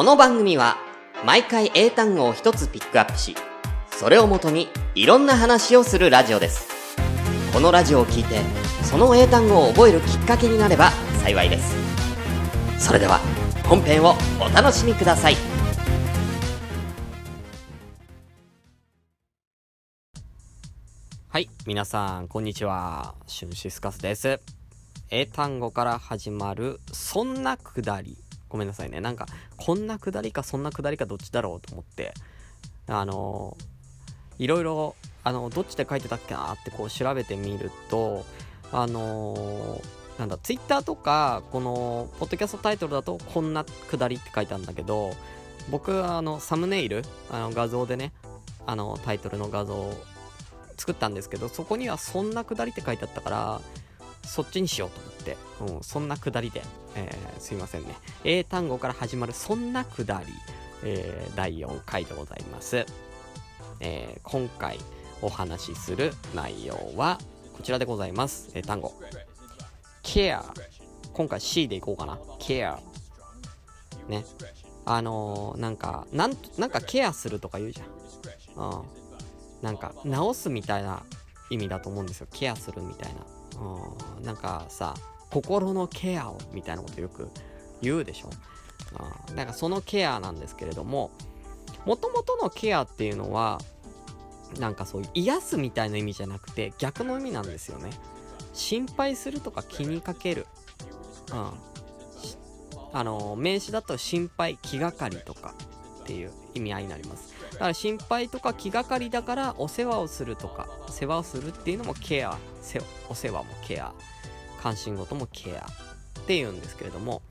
この番組は毎回英単語を一つピックアップし、それをもとにいろんな話をするラジオです。このラジオを聞いて、その英単語を覚えるきっかけになれば幸いです。それでは本編をお楽しみください。はい、皆さん、こんにちは。シュンシスカスです。英単語から始まる、そんなくだり。ごめんなさいね。なんか、こんなくだりかそんなくだりかどっちだろうと思って、あのいろいろ、あの、どっちで書いてたっけなってこう調べてみると、あのなんだ、ツイッターとか、この、ポッドキャストタイトルだと、こんなくだりって書いてあるんだけど、僕はあの、サムネイル、あの、画像でね、あの、タイトルの画像を作ったんですけど、そこにはそんなくだりって書いてあったから、そっちにしようと思って、うん、そんなくだりで、えーすいませんね。英単語から始まるそんなくだり、えー第4回でございます。えー今回お話しする内容はこちらでございます。英単語。care。今回 C でいこうかな。care。ね。あのーなんか、なん、なんかケアするとか言うじゃん。うん。なんか、直すみたいな意味だと思うんですよ。ケアするみたいな。うん。なんかさ、心のケアをみたいなことよく言うでしょ？うん。なんかそのケアなんですけれども、もともとのケアっていうのは、なんかそういう癒すみたいな意味じゃなくて逆の意味なんですよね。心配するとか気にかける。うん。あの、名詞だと心配、気がかりとかっていう意味合いになります。だから心配とか気がかりだからお世話をするとか、世話をするっていうのもケア、お世話もケア、関心事もケアっていうんですけれども、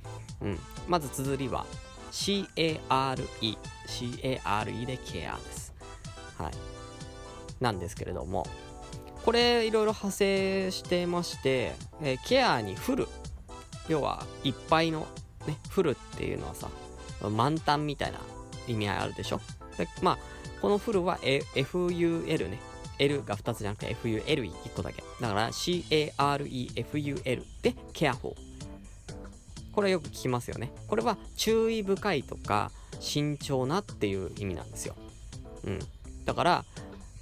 うん。まず綴りは C-A-R-E、C-A-R-E でケアです。はい。なんですけれども、これいろいろ派生してまして、えーケアにフル、要はいっぱいの、ね、フルっていうのはさ、満タンみたいな意味合いあるでしょ？まあ、このフルは、FUL ね。L が2つじゃなくて FUL1 個だけ。だから CAREFUL で careful。これよく聞きますよね。これは注意深いとか慎重なっていう意味なんですよ。うん。だから、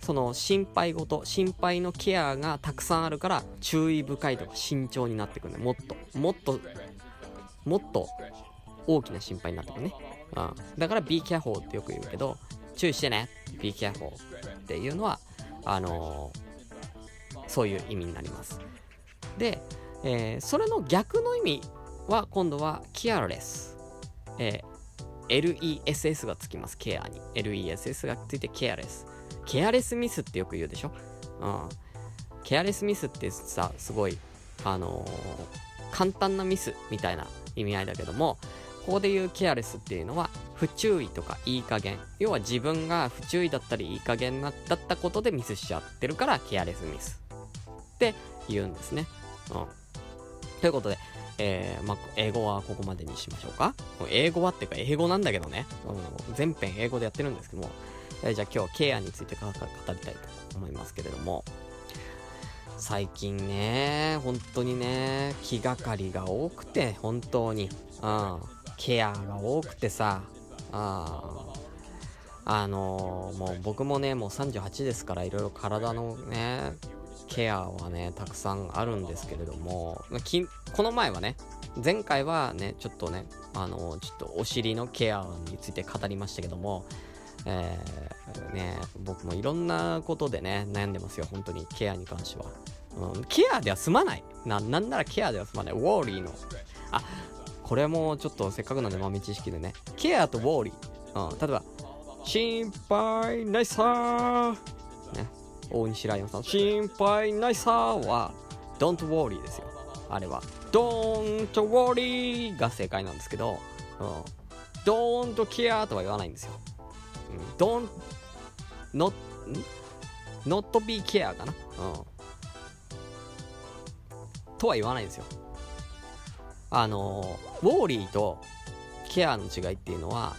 その心配事、心配のケアがたくさんあるから注意深いとか慎重になってくるね。もっと、もっと、もっと大きな心配になってくるね。うん。だから be careful ってよく言うけど、注意してね。be careful っていうのは、あのーそういう意味になります。で、えーそれの逆の意味は今度は careless。えー LESS がつきます、ケアに。LESS がついて careless。ケアレスミスってよく言うでしょ？うん。ケアレスミスってさ、すごい、あのー簡単なミスみたいな意味合いだけども、ここで言うケアレスっていうのは、不注意とかいい加減。要は自分が不注意だったりいい加減なだったことでミスしちゃってるから、ケアレスミスって言うんですね。うん。ということで、えーま、英語はここまでにしましょうか。英語はっていうか英語なんだけどね。うん、全編英語でやってるんですけども、えじゃあ今日ケアについて語りたいと思いますけれども、最近ね、本当にね、気がかりが多くて、本当に。うん。ケアが多くてさ、ああのーもう僕もね、もう38ですから、いろいろ体のね、ケアはね、たくさんあるんですけれども、きこの前はね、前回はね、ちょっとね、あのーちょっとお尻のケアについて語りましたけども、えーね、僕もいろんなことでね、悩んでますよ、本当に、ケアに関しては。うん、ケアでは済まない。な、なんならケアでは済まない。ウォーリーの。あ、これもちょっとせっかくなんで豆知識でね。ケアとウォーリー。うん、例えば、心配ないさ。ね。大西ライオンさん、心配ないさは、don't worry ですよ。あれは。don't worry が正解なんですけど、うん。don't care とは言わないんですよ。うん、don't not, not be care かな？うん。とは言わないんですよ。あの、ウォーリーとケアの違いっていうのは、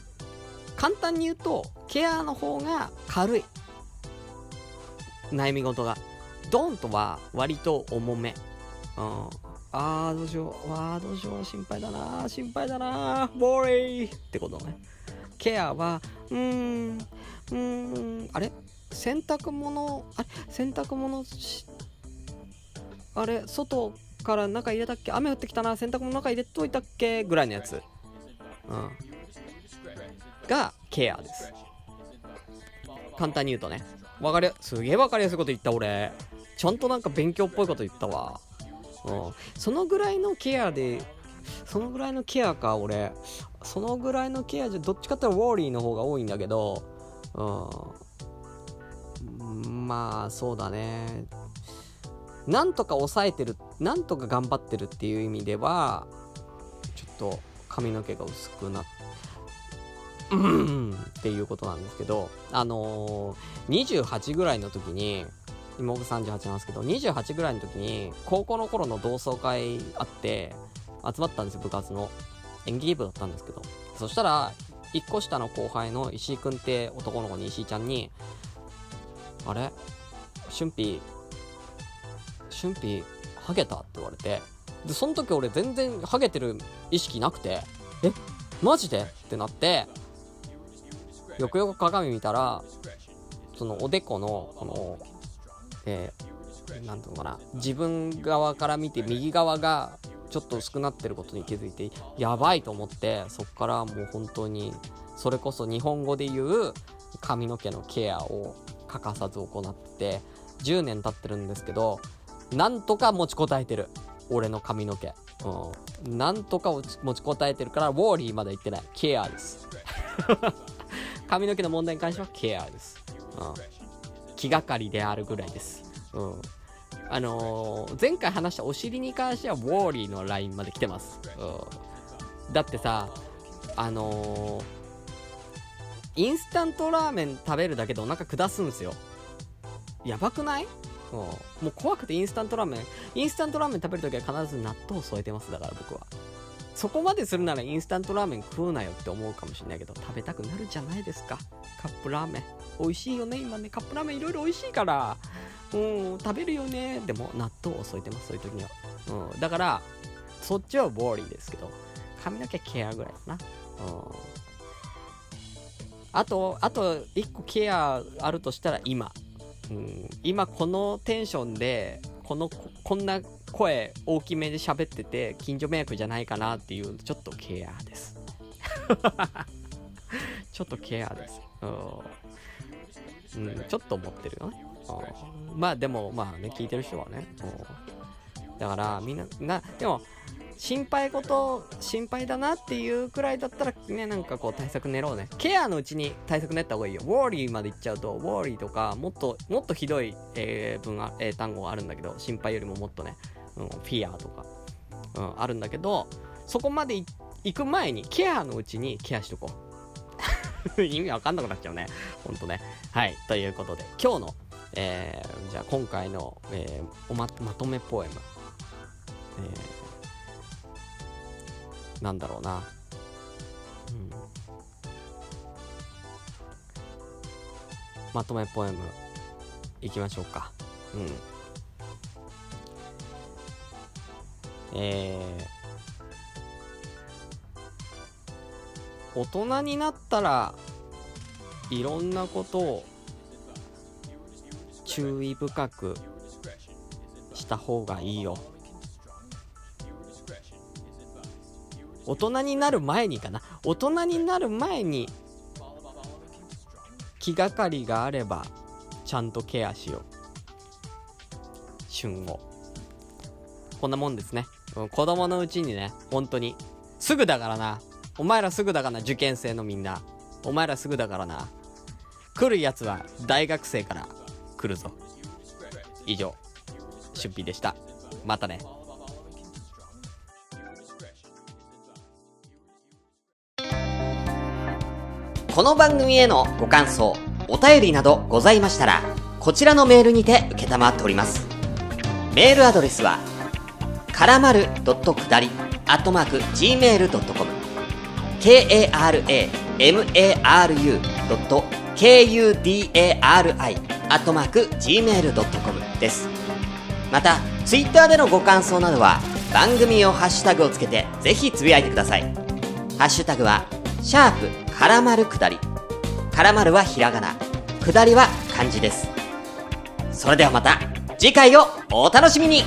簡単に言うと、ケアの方が軽い。悩み事が。ドンとは割と重め。うん。あーどうしよう。わーどうしよう。心配だな。心配だな。ボーリーってことね。ケアはうーん。うーん。あれ？洗濯物あれ？洗濯物あれ？外から中入れたっけ？雨降ってきたな。洗濯物中入れといたっけ？ぐらいのやつ。うん。がケアです。簡単に言うとね。わかりすげえわかりやすいこと言った俺。ちゃんとなんか勉強っぽいこと言ったわ。うん。そのぐらいのケアでそのぐらいのケアか俺。そのぐらいのケアじゃどっちかってウォーリーの方が多いんだけど。うん。まあそうだね。なんとか抑えてるなんとか頑張ってるっていう意味ではちょっと髪の毛が薄くなってっていうことなんですけどあのー、28ぐらいの時に今僕38なんですけど28ぐらいの時に高校の頃の同窓会あって集まったんですよ部活の。演劇部だったんですけど。そしたら1個下の後輩の石井くんって男の子に石井ちゃんに「あれ？俊ピ俊ピハゲた?」って言われてでその時俺全然ハゲてる意識なくて「え？マジで?」ってなってよくよく鏡見たらそのおでこのこのえー、なんていうのかな自分側から見て右側がちょっと薄くなってることに気づいてやばいと思ってそっからもう本当にそれこそ日本語で言う髪の毛のケアを欠かさず行ってて10年経ってるんですけどなんとか持ちこたえてる。俺の髪の毛、うん、なんとか持ちこたえてるからウォーリーまだ行ってない。ケアです。髪の毛の問題に関してはケアです、うん、気がかりであるぐらいです。うん。あのー、前回話したお尻に関してはウォーリーの LINE まで来てます。うん、だってさ、あのー、インスタントラーメン食べるだけでお腹下すんすよ。やばくない？う、もう怖くてインスタントラーメン、インスタントラーメン食べるときは必ず納豆を添えてます、だから僕は。そこまでするならインスタントラーメン食うなよって思うかもしれないけど、食べたくなるじゃないですか。カップラーメン。美味しいよね、今ね、カップラーメンいろいろ美味しいから。うん、食べるよね。でも、納豆を添えてます、そういう時には。うん、だから、そっちはボーリーですけど、髪の毛ケアぐらいかな。うん。あと、あと、1個ケアあるとしたら今。うん、今このテンションで、この、こんな声大きめで喋ってて、近所迷惑じゃないかなっていう、ちょっとケアです。ちょっとケアです。うん、うん、ちょっと思ってるよね。まあでもまあね聞いてる人はねだからみんななでも心配事心配だなっていうくらいだったらねなんかこう対策練ろうね。ケアのうちに対策練った方がいいよ。ウォーリーまでいっちゃうとウォーリーとかもっともっとひどい、えー、文が、えー、単語があるんだけど心配よりももっとね、うん、フィアとか、うん、あるんだけどそこまで行く前にケアのうちにケアしとこう。意味わかんなくなっちゃうね。ほんとね。はい。ということで今日のえー、じゃあ今回の、えー、ままとめポエム、えー、なんだろうな、うん、まとめポエム。いきましょうか。うん。えー、大人になったらいろんなことを注意深くした方がいいよ。大人になる前にかな。大人になる前に気がかりがあればちゃんとケアしよう。旬を。こんなもんですね、うん、子供のうちにね本当に。すぐだからな。お前らすぐだからな受験生のみんな。お前らすぐだからな。来るやつは大学生から来るぞ。以上。出費でした。またね。この番組へのご感想お便りなどございましたらこちらのメールにて承っておりますメールアドレスはからまるくだりアットマーク gmail.com k-a-r-a-m-a-r-u.kudari アットマーク gmail.com です。また、ツイッターでのご感想などは、番組用ハッシュタグをつけてぜひつぶやいてください。ハッシュタグは、シャープからまるくだり。からまるはひらがな、くだりは漢字です。それではまた次回をお楽しみに